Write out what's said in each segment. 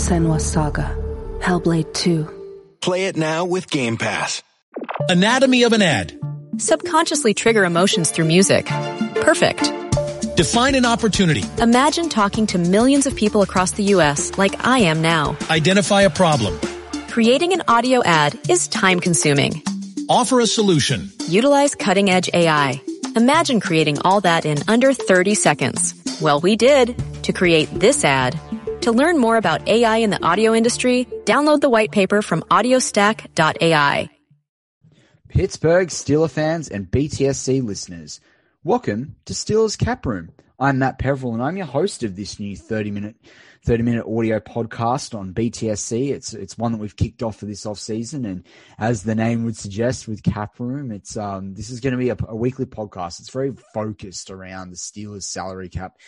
Senua's Saga. Hellblade 2. Play it now with Game Pass. Anatomy of an ad. Subconsciously trigger emotions through music. Perfect. Define an opportunity. Imagine talking to millions of people across the U.S. like I am now. Identify a problem. Creating an audio ad is time consuming. Offer a solution. Utilize cutting edge AI. Imagine creating all that in under 30 seconds. Well, we did to create this ad. To learn more about AI in the audio industry, download the white paper from audiostack.ai. Pittsburgh Steeler fans and BTSC listeners, welcome to Steelers Cap Room. I'm Matt Peverell and I'm your host of this new 30 minute 30 minute audio podcast on BTSC. It's it's one that we've kicked off for this off season and as the name would suggest with Cap Room, it's um this is going to be a, a weekly podcast. It's very focused around the Steelers salary cap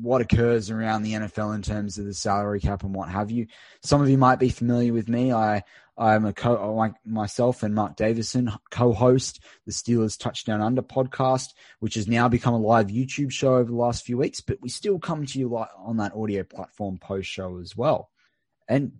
what occurs around the NFL in terms of the salary cap and what have you. Some of you might be familiar with me. I I'm a co like myself and Mark Davison co-host the Steelers Touchdown Under podcast, which has now become a live YouTube show over the last few weeks. But we still come to you like on that audio platform post show as well. And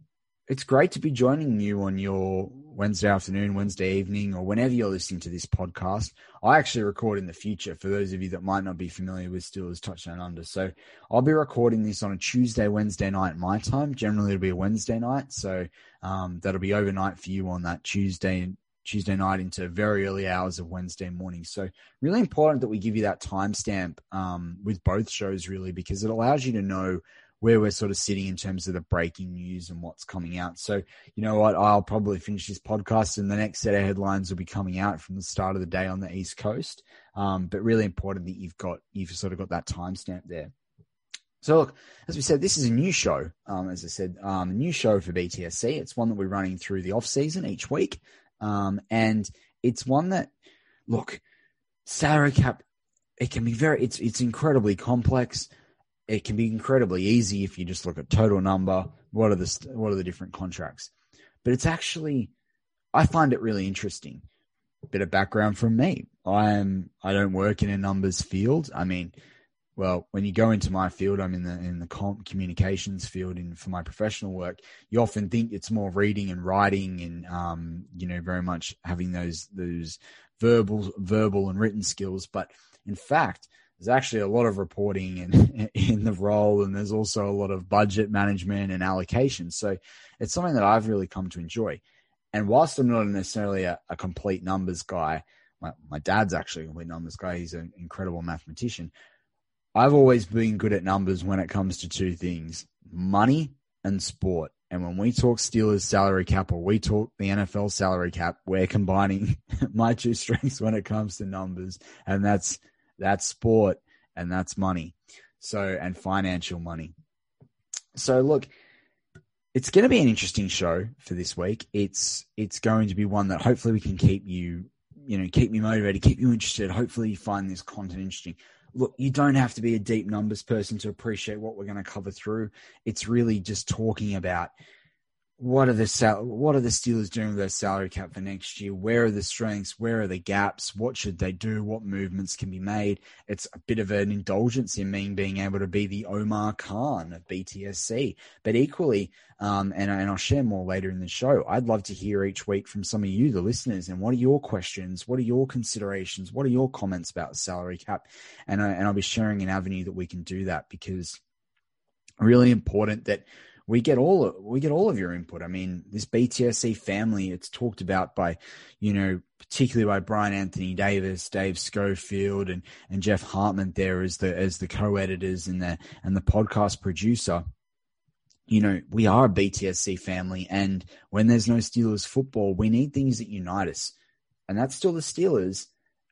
it's great to be joining you on your Wednesday afternoon, Wednesday evening, or whenever you're listening to this podcast. I actually record in the future for those of you that might not be familiar with Steelers Touchdown Under. So I'll be recording this on a Tuesday, Wednesday night my time. Generally, it'll be a Wednesday night. So um, that'll be overnight for you on that Tuesday Tuesday night into very early hours of Wednesday morning. So really important that we give you that timestamp um, with both shows, really, because it allows you to know where we're sort of sitting in terms of the breaking news and what's coming out. So, you know what? I'll probably finish this podcast and the next set of headlines will be coming out from the start of the day on the East Coast. Um, but really important that you've got, you've sort of got that timestamp there. So look, as we said, this is a new show. Um, as I said, um, a new show for BTSC. It's one that we're running through the off season each week. Um, and it's one that, look, salary cap, it can be very, it's, it's incredibly complex it can be incredibly easy if you just look at total number. What are the what are the different contracts? But it's actually, I find it really interesting. Bit of background from me. I am I don't work in a numbers field. I mean, well, when you go into my field, I'm in the in the communications field, and for my professional work, you often think it's more reading and writing, and um, you know, very much having those those verbal verbal and written skills. But in fact, there's actually a lot of reporting in in the role, and there's also a lot of budget management and allocation. So it's something that I've really come to enjoy. And whilst I'm not necessarily a, a complete numbers guy, my, my dad's actually a complete numbers guy. He's an incredible mathematician. I've always been good at numbers when it comes to two things money and sport. And when we talk Steelers salary cap or we talk the NFL salary cap, we're combining my two strengths when it comes to numbers. And that's, that's sport and that's money. So, and financial money. So look, it's going to be an interesting show for this week. It's, it's going to be one that hopefully we can keep you, you know, keep you motivated, keep you interested. Hopefully you find this content interesting look, you don't have to be a deep numbers person to appreciate what we're going to cover through. It's really just talking about what are the sal- what are the Steelers doing with their salary cap for next year? Where are the strengths? Where are the gaps? What should they do? What movements can be made? It's a bit of an indulgence in me being able to be the Omar Khan of BTSC, but equally, um, and, and I'll share more later in the show. I'd love to hear each week from some of you, the listeners, and what are your questions? What are your considerations? What are your comments about salary cap? And I, and I'll be sharing an avenue that we can do that because really important that we get all of, we get all of your input. I mean, this BTSC family, it's talked about by, you know, particularly by Bryan Anthony Davis, Dave Schofield, and and Jeff Hartman there as the as the co-editors and the and the podcast producer. You know, we are a BTSC family, and when there's no Steelers football, we need things that unite us, and that's still the Steelers.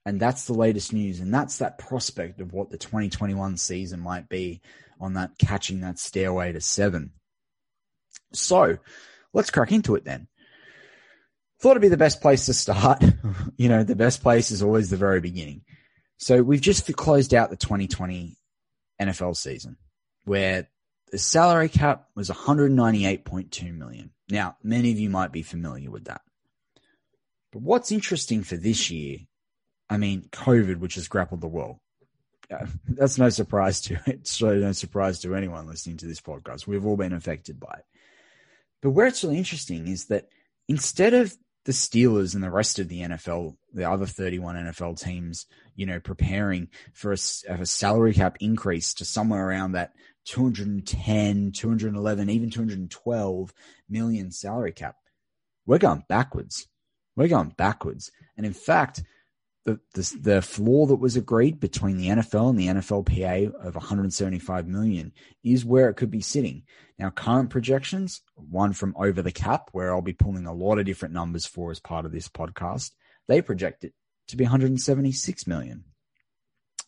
And that's the latest news. And that's that prospect of what the 2021 season might be on that catching that stairway to seven. So let's crack into it then. Thought it'd be the best place to start. you know, the best place is always the very beginning. So we've just closed out the 2020 NFL season where the salary cap was 198.2 million. Now, many of you might be familiar with that. But what's interesting for this year, I mean, COVID, which has grappled the world, uh, that's no surprise to it. So no surprise to anyone listening to this podcast. We've all been affected by it. But where it's really interesting is that instead of the Steelers and the rest of the NFL, the other 31 NFL teams, you know, preparing for a, a salary cap increase to somewhere around that 210, 211, even 212 million salary cap, we're going backwards. We're going backwards. And in fact, the, the, floor that was agreed between the NFL and the NFLPA of 175 million is where it could be sitting. Now, current projections, one from Over the Cap, where I'll be pulling a lot of different numbers for as part of this podcast, they project it to be 176 million.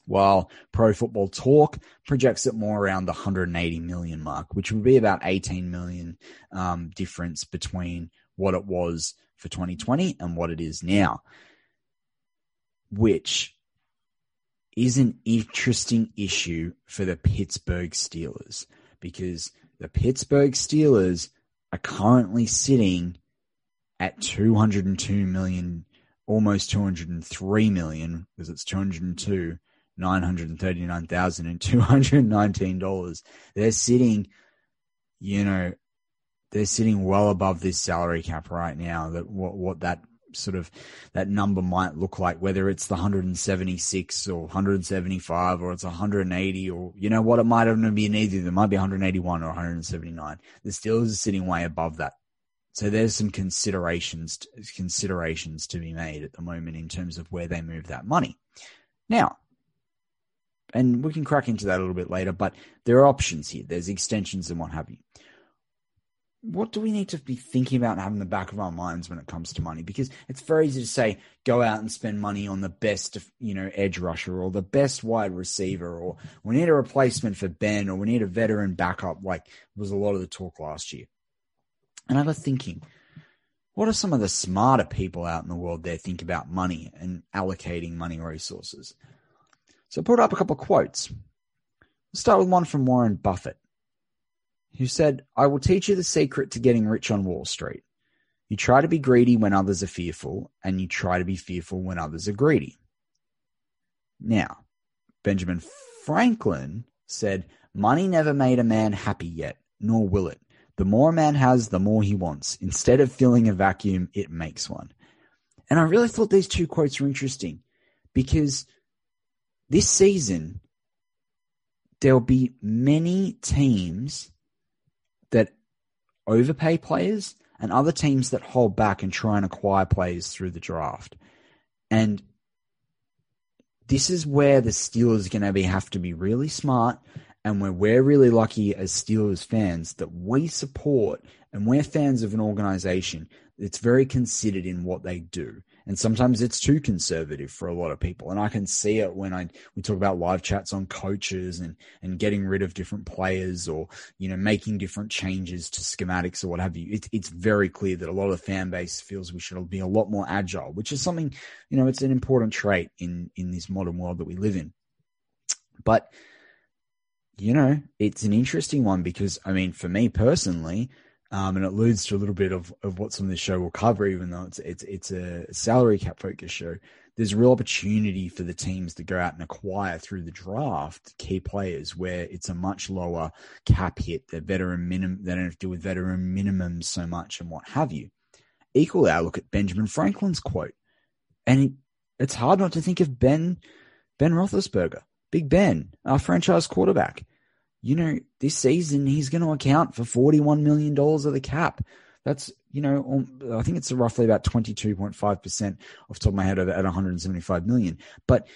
While Pro Football Talk projects it more around the 180 million mark, which would be about 18 million um, difference between what it was for 2020 and what it is now which is an interesting issue for the Pittsburgh Steelers because the Pittsburgh Steelers are currently sitting at 202 million, almost 203 million because it's 202, $939,219. They're sitting, you know, they're sitting well above this salary cap right now. That what, what that sort of that number might look like, whether it's the 176 or 175 or it's 180 or you know what, it might even be either. It might be 181 or 179. The Steelers are sitting way above that. So there's some considerations considerations to be made at the moment in terms of where they move that money. Now, and we can crack into that a little bit later, but there are options here. There's extensions and what have you what do we need to be thinking about and having in the back of our minds when it comes to money? Because it's very easy to say, go out and spend money on the best, you know, edge rusher or the best wide receiver, or we need a replacement for Ben, or we need a veteran backup, like was a lot of the talk last year. And I was thinking, what are some of the smarter people out in the world there think about money and allocating money resources? So I put up a couple of quotes. Let's start with one from Warren Buffett who said, I will teach you the secret to getting rich on Wall Street. You try to be greedy when others are fearful, and you try to be fearful when others are greedy. Now, Benjamin Franklin said, Money never made a man happy yet, nor will it. The more a man has, the more he wants. Instead of filling a vacuum, it makes one. And I really thought these two quotes were interesting because this season, there'll be many teams overpay players and other teams that hold back and try and acquire players through the draft. And this is where the Steelers are going to be have to be really smart and where we're really lucky as Steelers fans that we support and we're fans of an organization that's very considered in what they do and sometimes it's too conservative for a lot of people. And I can see it when I we talk about live chats on coaches and and getting rid of different players or you know making different changes to schematics or what have you. It's very clear that a lot of the fan base feels we should be a lot more agile, which is something you know it's an important trait in in this modern world that we live in. But you know, it's an interesting one because I mean, for me personally, um, and it alludes to a little bit of, of what some of this show will cover, even though it's it's it's a salary cap focused show. There's a real opportunity for the teams to go out and acquire through the draft key players where it's a much lower cap hit. They're veteran minimum. They don't have to deal with veteran minimums so much and what have you. Equally, I look at Benjamin Franklin's quote, and it's hard not to think of Ben Ben Roethlisberger, Big Ben, our franchise quarterback you know, this season he's going to account for $41 million of the cap. That's, you know, um, I think it's roughly about 22.5% off top of my head at 175 million. But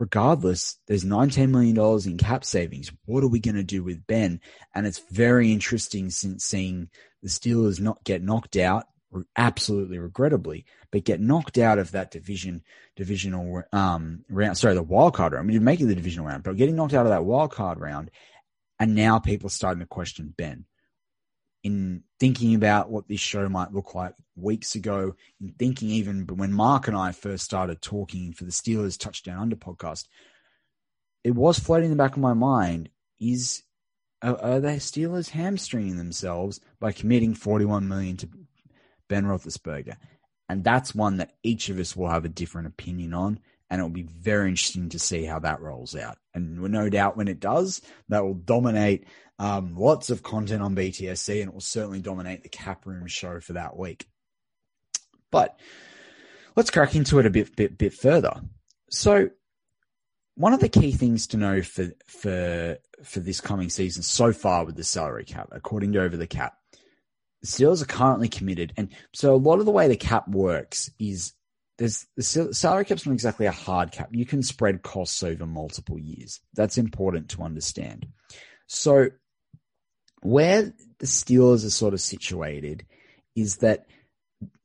regardless, there's $19 million in cap savings. What are we going to do with Ben? And it's very interesting since seeing the Steelers not get knocked out absolutely regrettably, but get knocked out of that division divisional um round. Sorry, the wild card round. I mean, you're making the divisional round, but getting knocked out of that wild card round, and now people are starting to question Ben. In thinking about what this show might look like weeks ago, in thinking even when Mark and I first started talking for the Steelers Touchdown Under podcast, it was floating in the back of my mind: is are, are the Steelers hamstringing themselves by committing 41 million to Ben Roethlisberger. And that's one that each of us will have a different opinion on. And it'll be very interesting to see how that rolls out. And no doubt when it does, that will dominate um, lots of content on BTSC and it will certainly dominate the cap room show for that week. But let's crack into it a bit, bit, bit further. So, one of the key things to know for for for this coming season so far with the salary cap, according to Over the Cap, Steelers are currently committed, and so a lot of the way the cap works is there's the salary cap's not exactly a hard cap. You can spread costs over multiple years. That's important to understand. So where the Steelers are sort of situated is that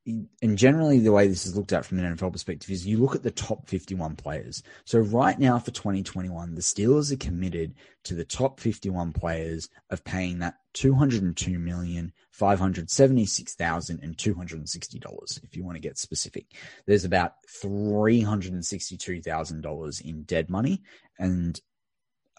and generally the way this is looked at from an NFL perspective is you look at the top 51 players. So right now for 2021, the Steelers are committed to the top 51 players of paying that 202 million five hundred seventy six thousand and two hundred and sixty dollars. If you want to get specific, there's about three hundred and sixty two thousand dollars in dead money, and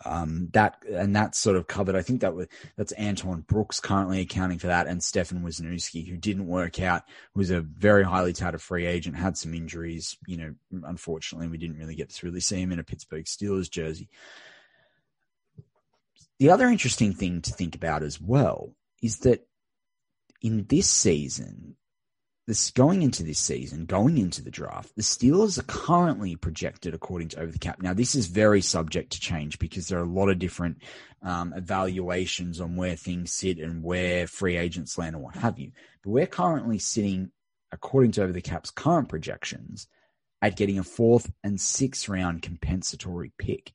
um, that and that's sort of covered. I think that was that's Antoine Brooks currently accounting for that, and Stefan Wisniewski, who didn't work out, was a very highly touted free agent, had some injuries. You know, unfortunately, we didn't really get to really see him in a Pittsburgh Steelers jersey. The other interesting thing to think about as well is that in this season, this going into this season, going into the draft, the Steelers are currently projected according to over the cap. Now, this is very subject to change because there are a lot of different um, evaluations on where things sit and where free agents land and what have you. But we're currently sitting, according to over the cap's current projections, at getting a fourth and sixth round compensatory pick.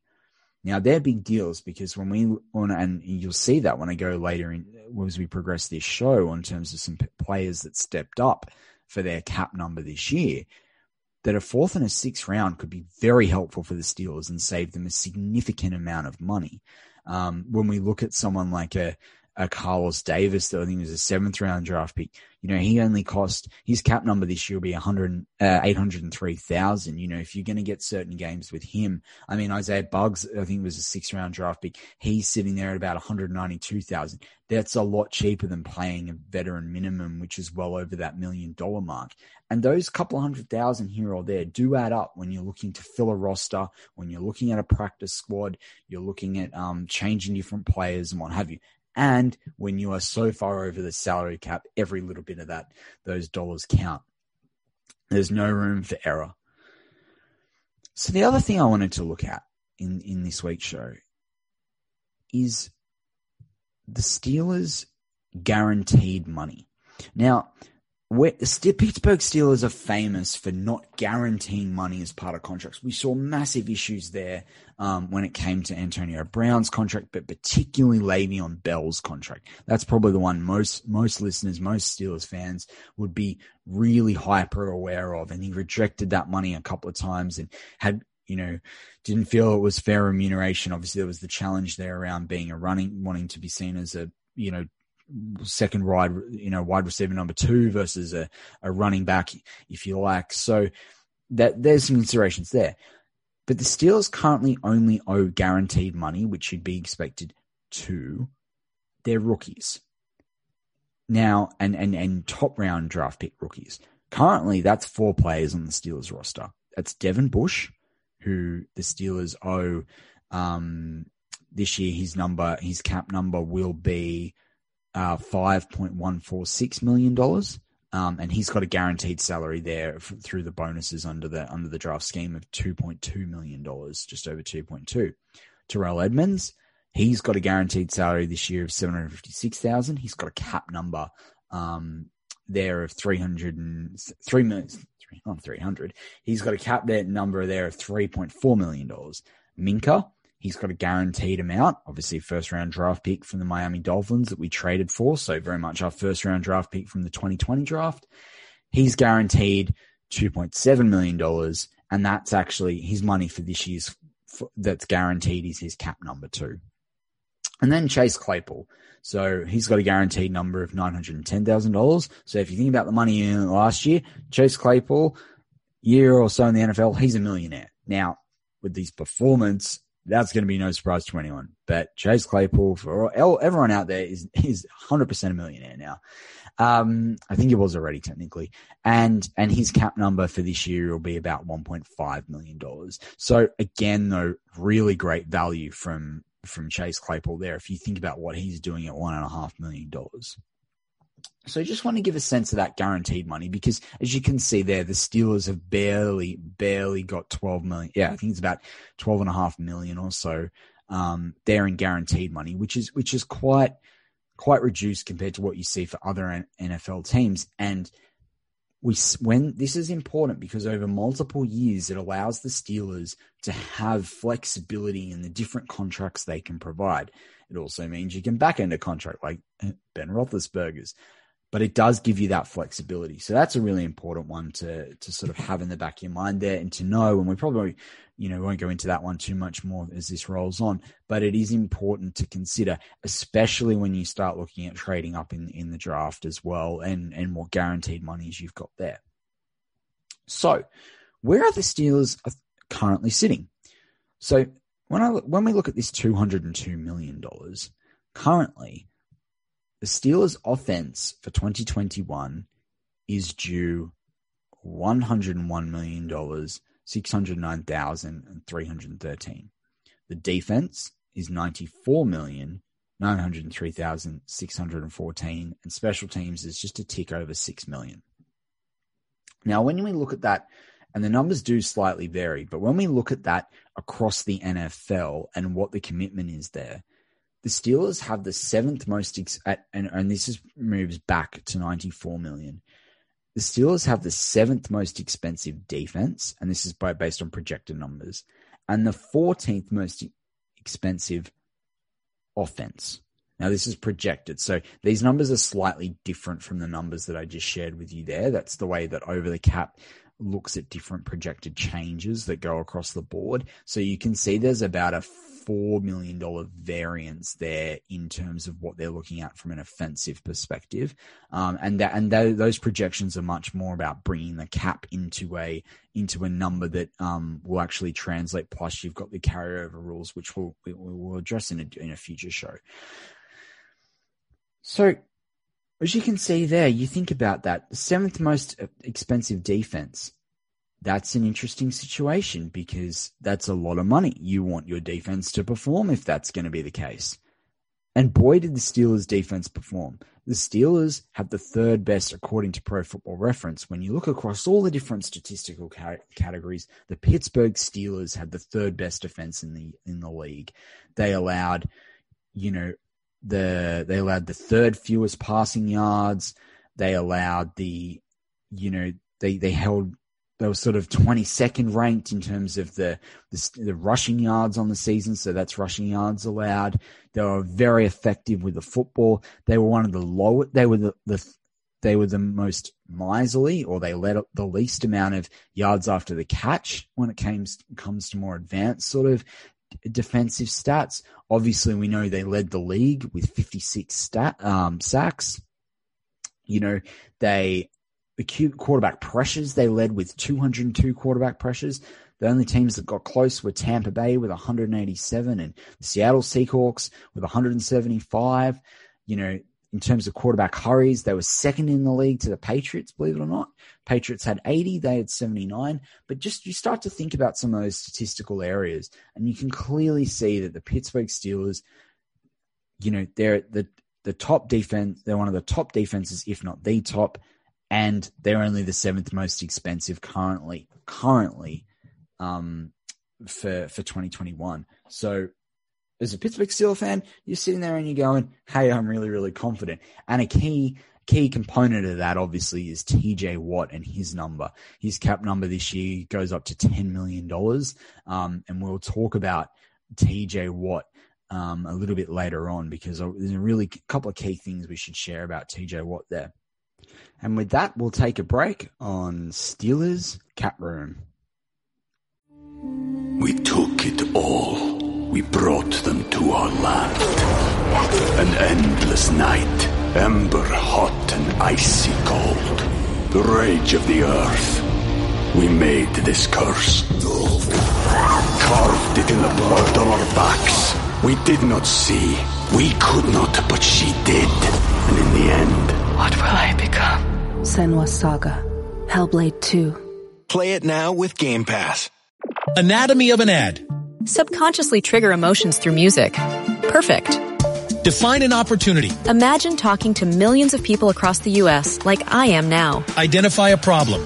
Now they're big deals because when we on and you'll see that when I go later in as we progress this show in terms of some players that stepped up for their cap number this year, that a fourth and a sixth round could be very helpful for the Steelers and save them a significant amount of money. Um, when we look at someone like a, a Carlos Davis, that I think was a seventh round draft pick, you know, he only cost his cap number this year will be 100, uh, 803,000. You know, if you're going to get certain games with him, I mean, Isaiah Buggs, I think was a six round draft pick. He's sitting there at about 192,000. That's a lot cheaper than playing a veteran minimum, which is well over that million dollar mark. And those couple hundred thousand here or there do add up when you're looking to fill a roster, when you're looking at a practice squad, you're looking at um, changing different players and what have you. And when you are so far over the salary cap, every little bit of that, those dollars count. There's no room for error. So the other thing I wanted to look at in, in this week's show is the Steelers guaranteed money. Now, Pittsburgh Steelers are famous for not guaranteeing money as part of contracts. We saw massive issues there um, when it came to Antonio Brown's contract, but particularly Le'Veon Bell's contract. That's probably the one most most listeners, most Steelers fans would be really hyper aware of. And he rejected that money a couple of times and had you know, didn't feel it was fair remuneration. Obviously, there was the challenge there around being a running, wanting to be seen as a, you know, second wide, you know, wide receiver number two versus a, a running back, if you like. So that there's some considerations there. But the Steelers currently only owe guaranteed money, which you'd be expected to their rookies. now and and and top round draft pick rookies. Currently, that's four players on the Steelers roster. That's Devin Bush, who the Steelers owe um, this year. His number, his cap number, will be uh, five point one four six million dollars. Um, and he's got a guaranteed salary there f- through the bonuses under the under the draft scheme of two point two million dollars, just over two point two. Terrell Edmunds, he's got a guaranteed salary this year of seven hundred fifty six thousand. He's got a cap number um, there of three hundred and three million. Three, three hundred. He's got a cap there number there of three point four million dollars. He's got a guaranteed amount, obviously first round draft pick from the Miami Dolphins that we traded for. So very much our first round draft pick from the 2020 draft. He's guaranteed $2.7 million. And that's actually his money for this year's that's guaranteed is his cap number two. And then Chase Claypool. So he's got a guaranteed number of $910,000. So if you think about the money in last year, Chase Claypool, year or so in the NFL, he's a millionaire. Now, with his performance that's going to be no surprise to anyone. But Chase Claypool, for everyone out there, is is 100% a millionaire now. Um, I think he was already technically, and and his cap number for this year will be about 1.5 million dollars. So again, though, really great value from from Chase Claypool there. If you think about what he's doing at one and a half million dollars. So I just want to give a sense of that guaranteed money because as you can see there, the Steelers have barely, barely got 12 million. Yeah, I think it's about 12 and a half million or so, um, there in guaranteed money, which is, which is quite, quite reduced compared to what you see for other NFL teams. And we, when this is important because over multiple years, it allows the Steelers to have flexibility in the different contracts they can provide. It also means you can back end a contract like uh, Ben Roethlisberger's but it does give you that flexibility. So that's a really important one to to sort of have in the back of your mind there and to know. And we probably, you know, won't go into that one too much more as this rolls on, but it is important to consider, especially when you start looking at trading up in in the draft as well, and and what guaranteed monies you've got there. So, where are the Steelers currently sitting? So when I when we look at this two hundred and two million dollars currently the Steelers' offense for 2021 is due $101 million, 609,313. The defense is $94 903,614 and special teams is just a tick over 6 million. Now when we look at that and the numbers do slightly vary, but when we look at that across the NFL and what the commitment is there, the Steelers have the seventh most, ex- at, and, and this is moves back to 94 million. The Steelers have the seventh most expensive defense, and this is by based on projected numbers, and the 14th most expensive offense. Now, this is projected. So these numbers are slightly different from the numbers that I just shared with you there. That's the way that over the cap looks at different projected changes that go across the board. So you can see there's about a $4 million variance there in terms of what they're looking at from an offensive perspective. Um, and that, and th- those projections are much more about bringing the cap into a, into a number that, um, will actually translate. Plus you've got the carryover rules, which we'll, we'll address in a, in a future show. So as you can see there, you think about that. Seventh most expensive defense that's an interesting situation because that's a lot of money. You want your defense to perform if that's going to be the case. And boy, did the Steelers defense perform. The Steelers have the third best according to Pro Football Reference. When you look across all the different statistical ca- categories, the Pittsburgh Steelers had the third best defense in the in the league. They allowed, you know, the they allowed the third fewest passing yards. They allowed the, you know, they they held they were sort of 22nd ranked in terms of the, the, the rushing yards on the season, so that's rushing yards allowed. They were very effective with the football. They were one of the lowest. They were the, the they were the most miserly, or they led the least amount of yards after the catch when it came comes to more advanced sort of defensive stats. Obviously, we know they led the league with 56 stat um, sacks. You know, they the quarterback pressures. They led with 202 quarterback pressures. The only teams that got close were Tampa Bay with 187 and the Seattle Seahawks with 175. You know, in terms of quarterback hurries, they were second in the league to the Patriots, believe it or not. Patriots had 80, they had 79. But just you start to think about some of those statistical areas, and you can clearly see that the Pittsburgh Steelers, you know, they're the the top defense, they're one of the top defenses, if not the top, and they're only the seventh most expensive currently, currently, um, for for 2021. So as a Pittsburgh Steelers fan, you're sitting there and you're going, "Hey, I'm really, really confident." And a key key component of that, obviously, is TJ Watt and his number. His cap number this year goes up to ten million dollars, um, and we'll talk about TJ Watt um, a little bit later on because there's a really couple of key things we should share about TJ Watt there. And with that, we'll take a break on Steelers Cap Room. We took it all. We brought them to our land. An endless night, ember hot and icy cold. The rage of the earth. We made this curse. Carved it in the blood on our backs. We did not see. We could not, but she did. And in the end, What will I become? Senua's Saga. Hellblade 2. Play it now with Game Pass. Anatomy of an ad. Subconsciously trigger emotions through music. Perfect. Define an opportunity. Imagine talking to millions of people across the U.S. like I am now. Identify a problem.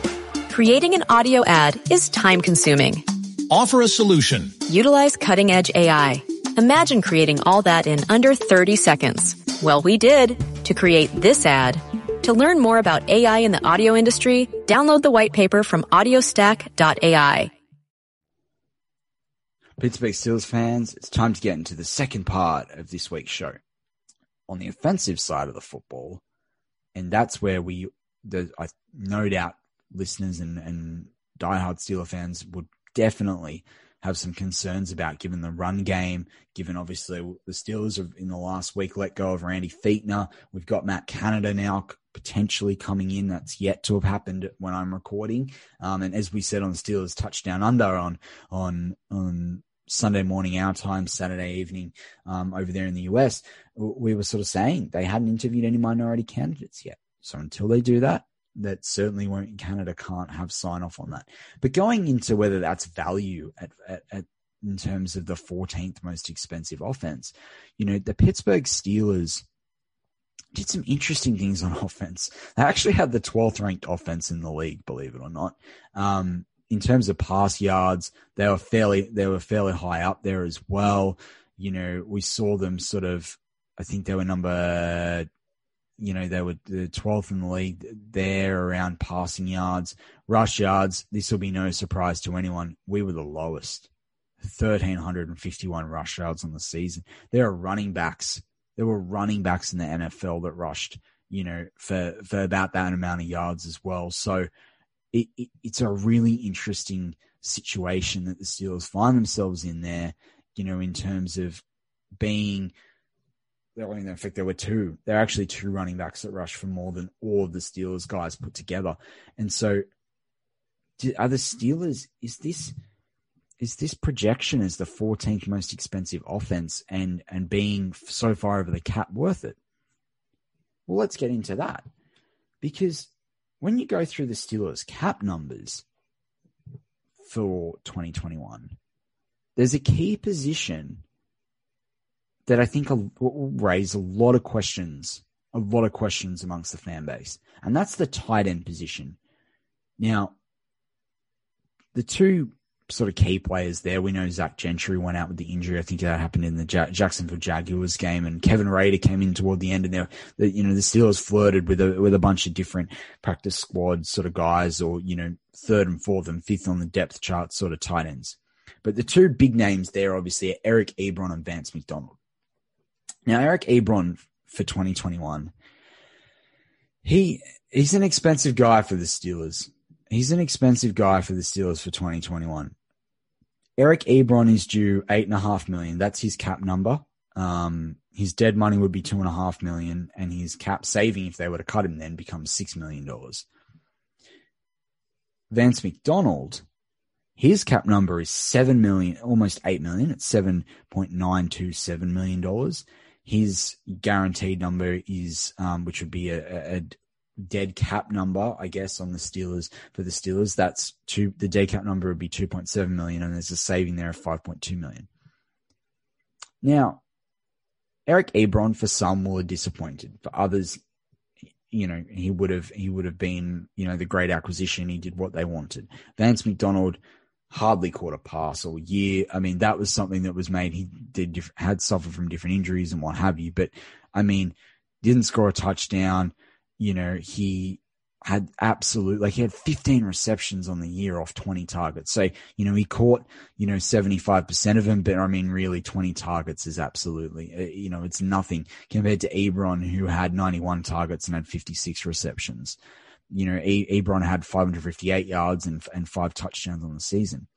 Creating an audio ad is time consuming. Offer a solution. Utilize cutting edge AI. Imagine creating all that in under 30 seconds. Well, we did to create this ad. To learn more about AI in the audio industry, download the white paper from audiostack.ai. Pittsburgh Steelers fans, it's time to get into the second part of this week's show. On the offensive side of the football, and that's where we, the, I no doubt listeners and, and diehard Steeler fans would definitely have some concerns about given the run game, given obviously the Steelers have in the last week let go of Randy Fichtner. We've got Matt Canada now potentially coming in. That's yet to have happened when I'm recording. Um, and as we said on Steelers touchdown under on, on, on Sunday morning our time, Saturday evening, um, over there in the US, we were sort of saying they hadn't interviewed any minority candidates yet. So until they do that, that certainly won't Canada can't have sign off on that. But going into whether that's value at, at, at in terms of the 14th most expensive offense, you know, the Pittsburgh Steelers did some interesting things on offense. They actually had the 12th ranked offense in the league, believe it or not. Um, in terms of pass yards, they were fairly they were fairly high up there as well. You know, we saw them sort of. I think they were number you know, they were the 12th in the league there around passing yards, rush yards. This will be no surprise to anyone. We were the lowest, 1,351 rush yards on the season. There are running backs. There were running backs in the NFL that rushed, you know, for, for about that amount of yards as well. So it, it, it's a really interesting situation that the Steelers find themselves in there, you know, in terms of being – Mean, in fact, there were two. There are actually two running backs that rushed for more than all of the Steelers guys put together. And so, are the Steelers? Is this is this projection as the 14th most expensive offense and and being so far over the cap worth it? Well, let's get into that because when you go through the Steelers cap numbers for 2021, there's a key position that I think will raise a lot of questions, a lot of questions amongst the fan base, and that's the tight end position. Now, the two sort of key players there, we know Zach Gentry went out with the injury. I think that happened in the Jacksonville Jaguars game, and Kevin Rader came in toward the end, and they, you know, the Steelers flirted with a with a bunch of different practice squad sort of guys, or you know, third and fourth and fifth on the depth chart sort of tight ends. But the two big names there, obviously, are Eric Ebron and Vance McDonald. Now, Eric Ebron for 2021, he he's an expensive guy for the Steelers. He's an expensive guy for the Steelers for 2021. Eric Ebron is due eight and a half million. That's his cap number. Um, his dead money would be two and a half million, and his cap saving, if they were to cut him, then becomes six million dollars. Vance McDonald, his cap number is seven million, almost eight million. It's seven point nine two seven million dollars his guaranteed number is, um, which would be a, a dead cap number, I guess, on the Steelers for the Steelers. That's two. The dead cap number would be two point seven million, and there's a saving there of five point two million. Now, Eric Ebron for some were disappointed. For others, you know, he would have he would have been you know the great acquisition. He did what they wanted. Vance McDonald hardly caught a pass all year. I mean, that was something that was made. He did had suffered from different injuries and what have you. But I mean, didn't score a touchdown. You know, he had absolute like he had 15 receptions on the year off 20 targets. So, you know, he caught, you know, 75% of them, but I mean really 20 targets is absolutely, uh, you know, it's nothing compared to Ebron who had 91 targets and had 56 receptions. You know, Ebron had 558 yards and and five touchdowns on the season.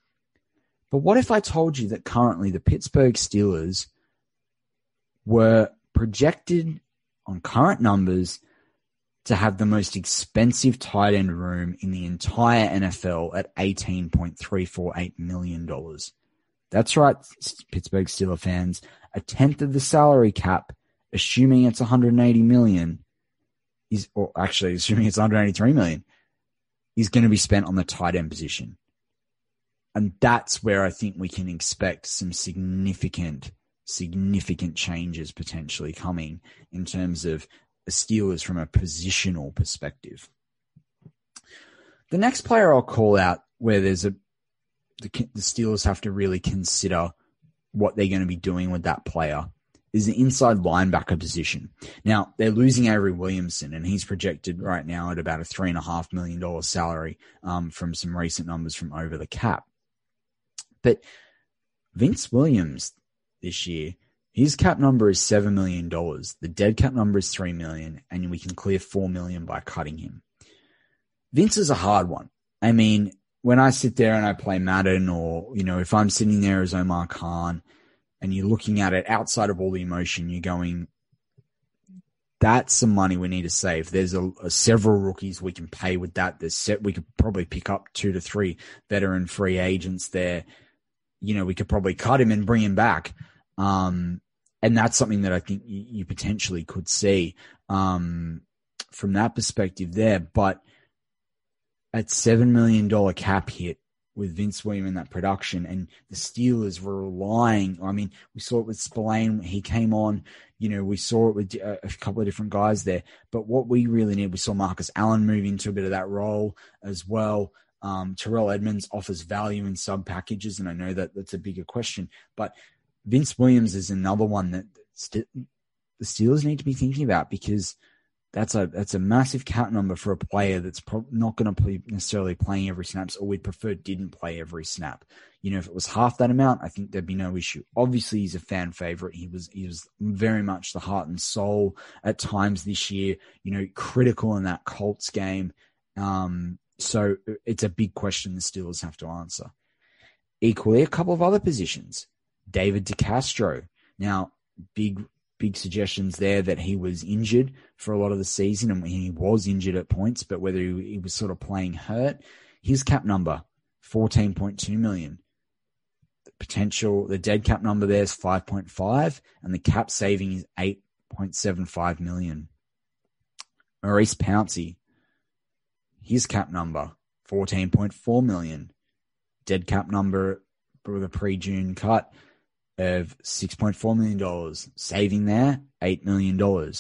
But what if I told you that currently the Pittsburgh Steelers were projected on current numbers to have the most expensive tight end room in the entire NFL at $18.348 million. That's right, Pittsburgh Steelers fans. A tenth of the salary cap, assuming it's 180 million, is, or actually assuming it's 183 million, is going to be spent on the tight end position. And that's where I think we can expect some significant, significant changes potentially coming in terms of the Steelers from a positional perspective. The next player I'll call out where there's a the, the Steelers have to really consider what they're going to be doing with that player is the inside linebacker position. Now they're losing Avery Williamson, and he's projected right now at about a three and a half million dollar salary um, from some recent numbers from over the cap. But Vince Williams this year his cap number is seven million dollars. The dead cap number is three million, and we can clear four million by cutting him. Vince is a hard one. I mean, when I sit there and I play Madden, or you know, if I'm sitting there as Omar Khan, and you're looking at it outside of all the emotion, you're going, "That's some money we need to save." There's a, a several rookies we can pay with that. There's set we could probably pick up two to three veteran free agents there. You know, we could probably cut him and bring him back. Um, and that's something that I think you, you potentially could see um, from that perspective there. But at seven million dollar cap hit with Vince Williams in that production, and the Steelers were relying. I mean, we saw it with Spillane; he came on. You know, we saw it with a, a couple of different guys there. But what we really need, we saw Marcus Allen move into a bit of that role as well. Um, Terrell Edmunds offers value in sub packages, and I know that that's a bigger question, but Vince Williams is another one that st- the Steelers need to be thinking about because that's a that's a massive cap number for a player that's pro- not going to be necessarily playing every snaps, or we'd prefer didn't play every snap. You know, if it was half that amount, I think there'd be no issue. Obviously, he's a fan favorite. He was he was very much the heart and soul at times this year. You know, critical in that Colts game. Um, so it's a big question the Steelers have to answer. Equally, a couple of other positions. David DeCastro. Now, big big suggestions there that he was injured for a lot of the season, and he was injured at points, but whether he was sort of playing hurt. His cap number, fourteen point two million. The potential, the dead cap number there is five point five, and the cap saving is eight point seven five million. Maurkice Pouncey, his cap number, fourteen point four million. Dead cap number with a pre-June cut of $6.4 million, saving there $8 million.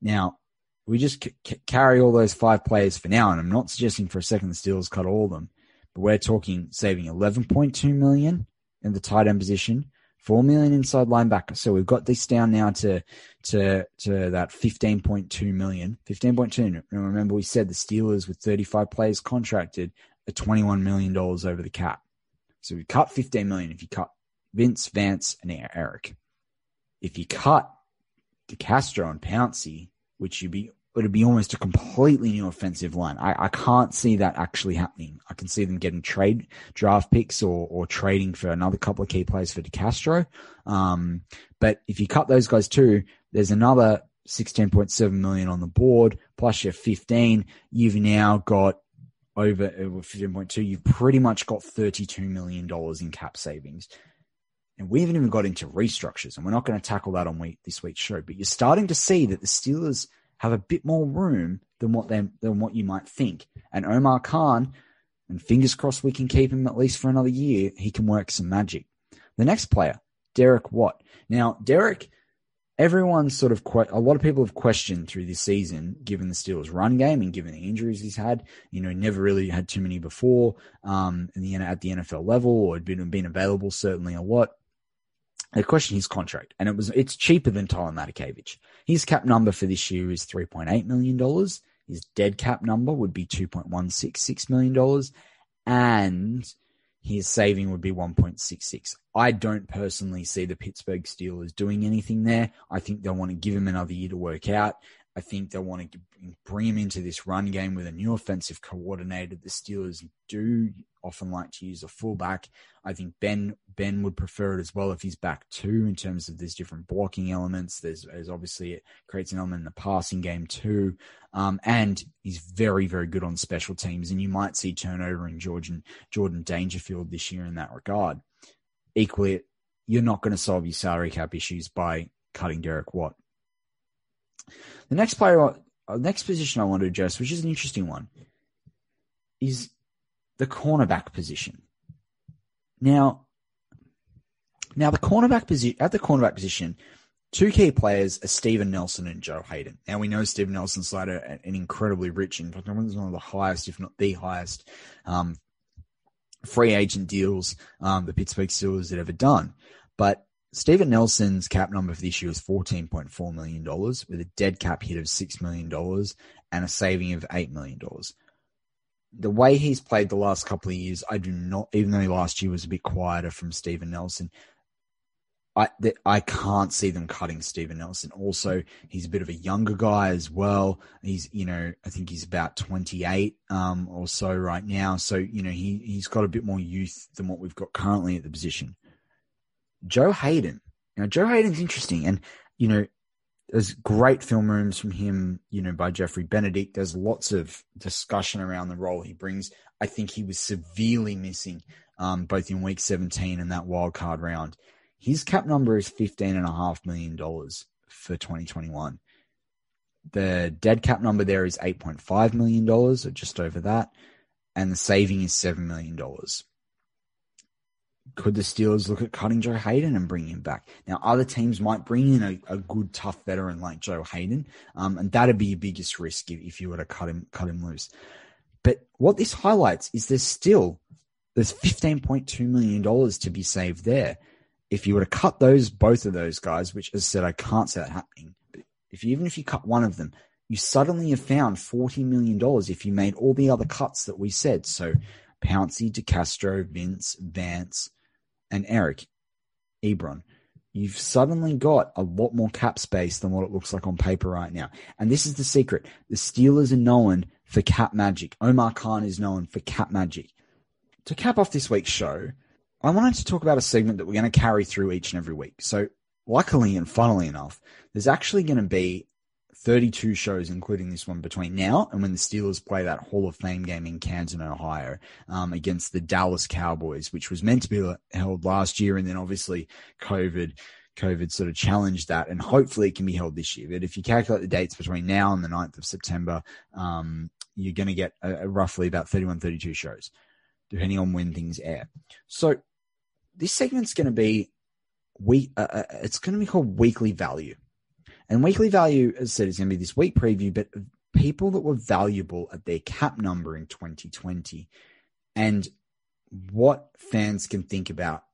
Now, we just c- carry all those five players for now, and I'm not suggesting for a second the Steelers cut all of them, but we're talking saving 11.2 million in the tight end position, 4 million inside linebacker. So we've got this down now to, to, to that 15.2 million, 15.2. remember we said the Steelers with 35 players contracted are $21 million over the cap. So we cut 15 million. If you cut Vince, Vance, and Eric. If you cut DeCastro and Pouncey, which would be would be almost a completely new offensive line. I, I can't see that actually happening. I can see them getting trade draft picks or or trading for another couple of key players for DeCastro. Um, but if you cut those guys too, there's another 16.7 million on the board plus your 15. You've now got over 15.2. You've pretty much got 32 million dollars in cap savings And we haven't even got into restructures, and we're not going to tackle that on week, this week's show. But you're starting to see that the Steelers have a bit more room than what they, than what you might think. And Omar Khan, and fingers crossed we can keep him at least for another year. He can work some magic. The next player, Derek Watt. Now, Derek, everyone sort of que- a lot of people have questioned through this season, given the Steelers' run game and given the injuries he's had. You know, never really had too many before um, the at the NFL level, or had been been available certainly a lot. They question his contract, and it was it's cheaper than Tyler Matakevich. His cap number for this year is three point eight million dollars. His dead cap number would be two point one six six million dollars, and his saving would be 1.66. I don't personally see the Pittsburgh Steelers doing anything there. I think they'll want to give him another year to work out. I think they'll want to bring him into this run game with a new offensive coordinator. The Steelers do often like to use a fullback. I think Ben Ben would prefer it as well if he's back too, in terms of there's different blocking elements. There's, there's obviously it creates an element in the passing game too, um, and he's very very good on special teams. And you might see turnover in Jordan Jordan Dangerfield this year in that regard. Equally, you're not going to solve your salary cap issues by cutting Derek Watt. The next player, uh, next position I want to address, which is an interesting one, is the cornerback position. Now, now the cornerback position at the cornerback position, two key players are Steven Nelson and Joe Haden. Now we know Steven Nelson's had an incredibly rich, and one of the highest, if not the highest, um, free agent deals um, the Pittsburgh Steelers had ever done. But Steven Nelson's cap number for this year is $14.4 million with a dead cap hit of $6 million and a saving of $8 million. The way he's played the last couple of years, I do not, even though last year was a bit quieter from Steven Nelson, I I can't see them cutting Steven Nelson. Also, he's a bit of a younger guy as well. He's you know I think he's about 28 um, or so right now. So you know he he's got a bit more youth than what we've got currently at the position. Joe Haden. Now, Joe Haden's interesting. And, you know, there's great film rooms from him, you know, by Geoffrey Benedict. There's lots of discussion around the role he brings. I think he was severely missing um, both in week 17 and that wild card round. His cap number is $15.5 million for 2021. The dead cap number there is $8.5 million, or just over that. And the saving is $7 million could the Steelers look at cutting Joe Haden and bringing him back? Now, other teams might bring in a, a good, tough veteran like Joe Haden, um, and that'd be your biggest risk if, if you were to cut him, cut him loose. But what this highlights is there's still there's $15.2 million to be saved there. If you were to cut those, both of those guys, which as I said, I can't see that happening. But if you, even if you cut one of them, you suddenly have found $40 million if you made all the other cuts that we said. So Pouncey, DeCastro, Vince, Vance, and Eric Ebron, you've suddenly got a lot more cap space than what it looks like on paper right now. And this is the secret. The Steelers are known for cap magic. Omar Khan is known for cap magic. To cap off this week's show, I wanted to talk about a segment that we're going to carry through each and every week. So, luckily and funnily enough, there's actually going to be 32 shows, including this one, between now and when the Steelers play that Hall of Fame game in Canton, Ohio, um, against the Dallas Cowboys, which was meant to be held last year, and then obviously COVID. COVID sort of challenged that, and hopefully it can be held this year. But if you calculate the dates between now and the 9th of September, um, you're going to get roughly about 31, 32 shows, depending on when things air. So this segment's going to be we. Uh, uh it's going to be called weekly value. And weekly value, as I said, is going to be this week preview, but people that were valuable at their cap number in 2020 and what fans can think about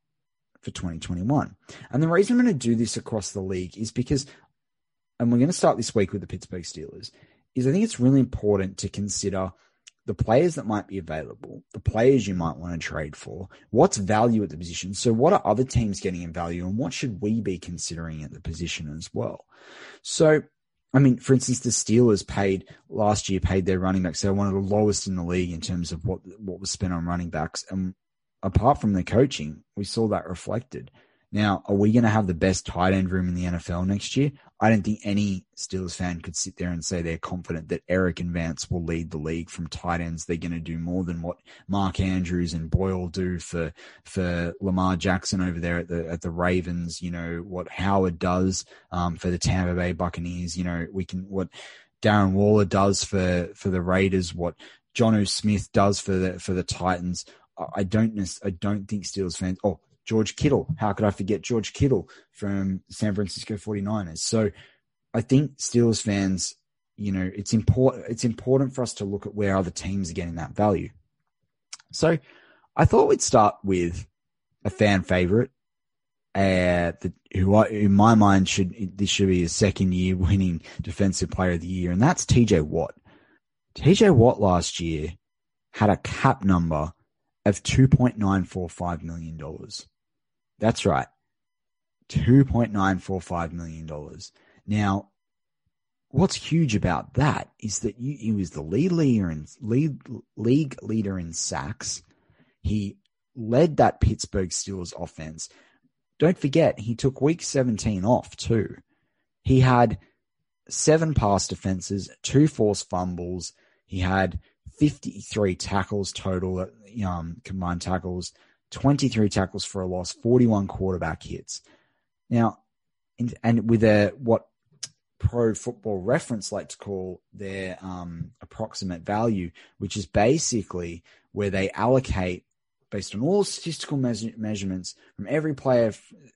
for 2021. And the reason I'm going to do this across the league is because, and we're going to start this week with the Pittsburgh Steelers, is I think it's really important to consider the players that might be available, the players you might want to trade for, what's value at the position. So, what are other teams getting in value, and what should we be considering at the position as well? So, I mean, for instance, the Steelers paid last year paid their running backs. They're one of the lowest in the league in terms of what what was spent on running backs. And apart from the coaching, we saw that reflected. Now, are we going to have the best tight end room in the NFL next year? I don't think any Steelers fan could sit there and say they're confident that Eric and Vance will lead the league from tight ends. They're going to do more than what Mark Andrews and Boyle do for for Lamar Jackson over there at the at the Ravens. You know what Howard does um, for the Tampa Bay Buccaneers. You know we can what Darren Waller does for for the Raiders. What Jonnu Smith does for the for the Titans. I don't I don't think Steelers fans. Oh, George Kittle. How could I forget George Kittle from San Francisco 49ers? So I think Steelers fans, you know, it's important it's important for us to look at where other teams are getting that value. So I thought we'd start with a fan favorite, uh, the, who I, in my mind should this should be a second year winning defensive player of the year, and that's TJ Watt. TJ Watt last year had a cap number of $2.945 million. That's right. $2.945 million. Now, what's huge about that is that you, he was the lead leader in lead, league leader in sacks. He led that Pittsburgh Steelers offense. Don't forget, he took week 17 off too. He had seven pass defenses, two forced fumbles. He had 53 tackles total, um, combined tackles, 23 tackles for a loss, 41 quarterback hits. Now, and, with a what Pro Football Reference like to call their um, approximate value, which is basically where they allocate based on all statistical measure- measurements from every player,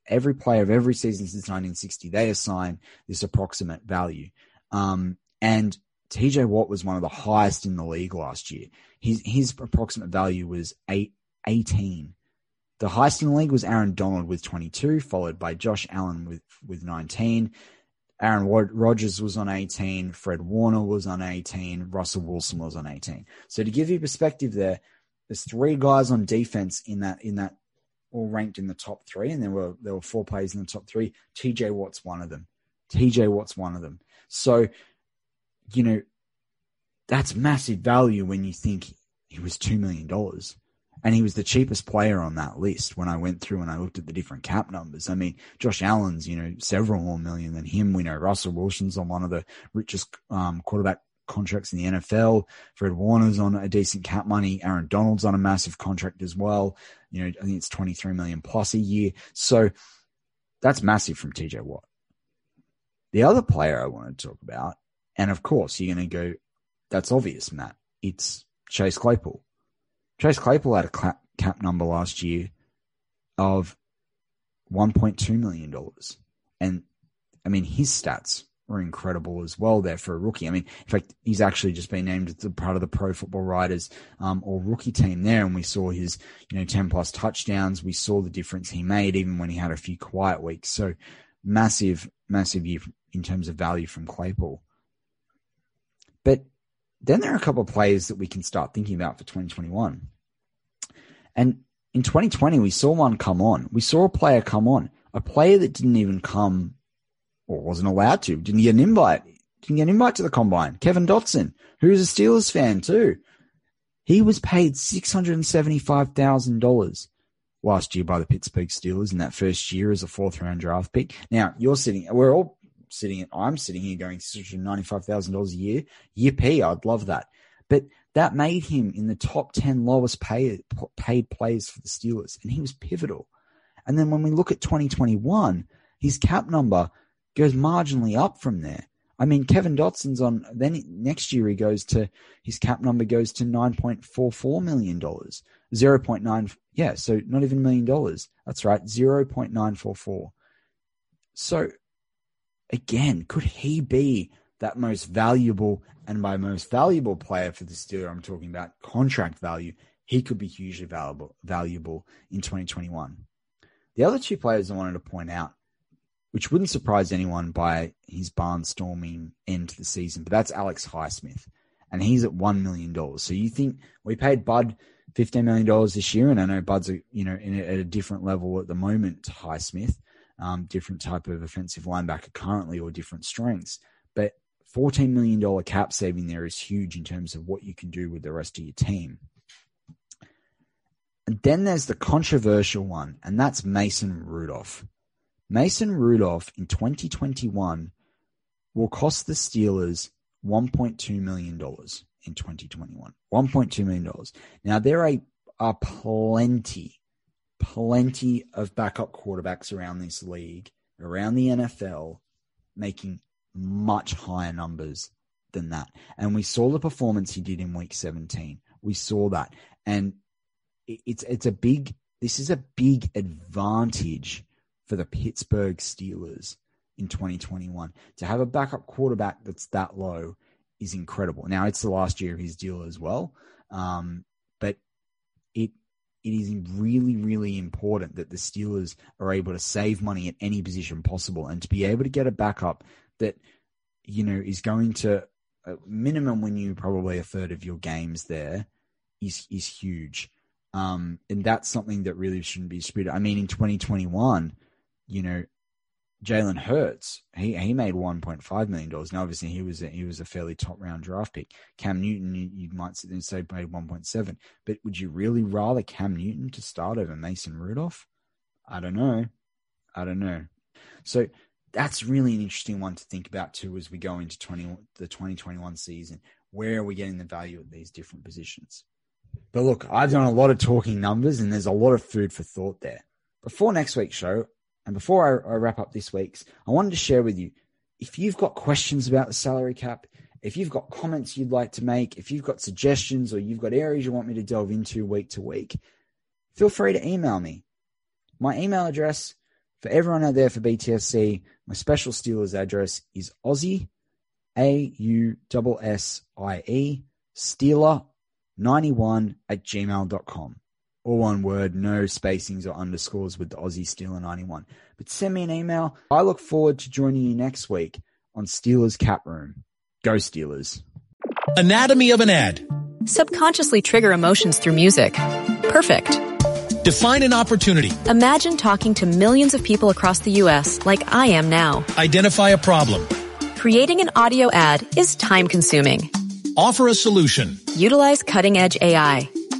every player of every season since 1960. They assign this approximate value, um, and TJ Watt was one of the highest in the league last year. His his approximate value was eight, 18. The highest in the league was Aaron Donald with 22, followed by Josh Allen with, with 19. Aaron Rodgers was on 18. Fred Warner was on 18. Russell Wilson was on 18. So to give you perspective there, there's three guys on defense in that, in that all ranked in the top three. And there were, there were four players in the top three. TJ Watt's one of them. TJ Watt's one of them. So, you know, that's massive value when you think he was $2 million and he was the cheapest player on that list when I went through and I looked at the different cap numbers. I mean, Josh Allen's, you know, several more million than him. We know Russell Wilson's on one of the richest um, quarterback contracts in the NFL. Fred Warner's on a decent cap money. Aaron Donald's on a massive contract as well. You know, I think it's 23 million plus a year. So that's massive from TJ Watt. The other player I want to talk about, and of course, you're going to go, that's obvious, Matt. It's Chase Claypool. Chase Claypool had a cap number last year of $1.2 million. And I mean, his stats were incredible as well there for a rookie. I mean, in fact, he's actually just been named as part of the Pro Football Writers um, or rookie team there, and we saw his you know ten plus touchdowns. We saw the difference he made even when he had a few quiet weeks. So massive, massive year in terms of value from Claypool. But then there are a couple of players that we can start thinking about for 2021. And in 2020, we saw one come on. We saw a player come on, a player that didn't even come or wasn't allowed to, didn't get an invite, didn't get an invite to the combine. Kevin Dotson, who's a Steelers fan too. He was paid $675,000 last year by the Pittsburgh Steelers in that first year as a fourth round draft pick. Now, you're sitting, we're all sitting I'm sitting here going $95,000 a year. Yippee, I'd love that. But that made him in the top 10 lowest paid, paid players for the Steelers, and he was pivotal. And then when we look at 2021, his cap number goes marginally up from there. I mean, Kevin Dotson's on, then next year he goes to, his cap number goes to $9.44 million. 0.9, yeah, so not even a million dollars. That's right, 0.944. So again, could he be that most valuable, and by most valuable player for the Steelers, I'm talking about contract value, he could be hugely valuable, valuable in 2021. The other two players I wanted to point out, which wouldn't surprise anyone by his barnstorming end to the season, but that's Alex Highsmith, and he's at $1 million. So you think we paid Bud $15 million this year, and I know Bud's, a, you know, in a, at a different level at the moment to Highsmith, um, different type of offensive linebacker currently or different strengths. But $14 million cap saving there is huge in terms of what you can do with the rest of your team. And then there's the controversial one, and that's Mason Rudolph. Mason Rudolph in 2021 will cost the Steelers $1.2 million in 2021. $1.2 million. Now, there are, are plenty, plenty of backup quarterbacks around this league, around the NFL, making much higher numbers than that. And we saw the performance he did in week 17. We saw that. And it's it's a big this is a big advantage for the Pittsburgh Steelers in 2021. To have a backup quarterback that's that low is incredible. Now it's the last year of his deal as well, um, but it it is really really important that the Steelers are able to save money at any position possible and to be able to get a backup that you know is going to minimum win you probably a third of your games there is is huge. Um, and that's something that really shouldn't be disputed. I mean, in 2021, you know, Jalen Hurts, he he made 1.5 million dollars. Now, obviously, he was a, he was a fairly top round draft pick. Cam Newton, you, you might sit there and say paid 1.7, but would you really rather Cam Newton to start over Mason Rudolph? I don't know. I don't know. So that's really an interesting one to think about too as we go into 20, the 2021 season. Where are we getting the value at these different positions? But look, I've done a lot of talking numbers and there's a lot of food for thought there. Before next week's show, and before I, I wrap up this week's, I wanted to share with you if you've got questions about the salary cap, if you've got comments you'd like to make, if you've got suggestions or you've got areas you want me to delve into week to week, feel free to email me. My email address for everyone out there for BTSC, my special Steelers address is Aussie, A U S S I E, Steeler 91 at gmail.com. All one word, no spacings or underscores with the Aussie Steeler 91. But send me an email. I look forward to joining you next week on Steelers Cap Room. Go Steelers. Anatomy of an ad. Subconsciously trigger emotions through music. Perfect. Define an opportunity. Imagine talking to millions of people across the U.S. like I am now. Identify a problem. Creating an audio ad is time consuming. Offer a solution. Utilize cutting edge AI.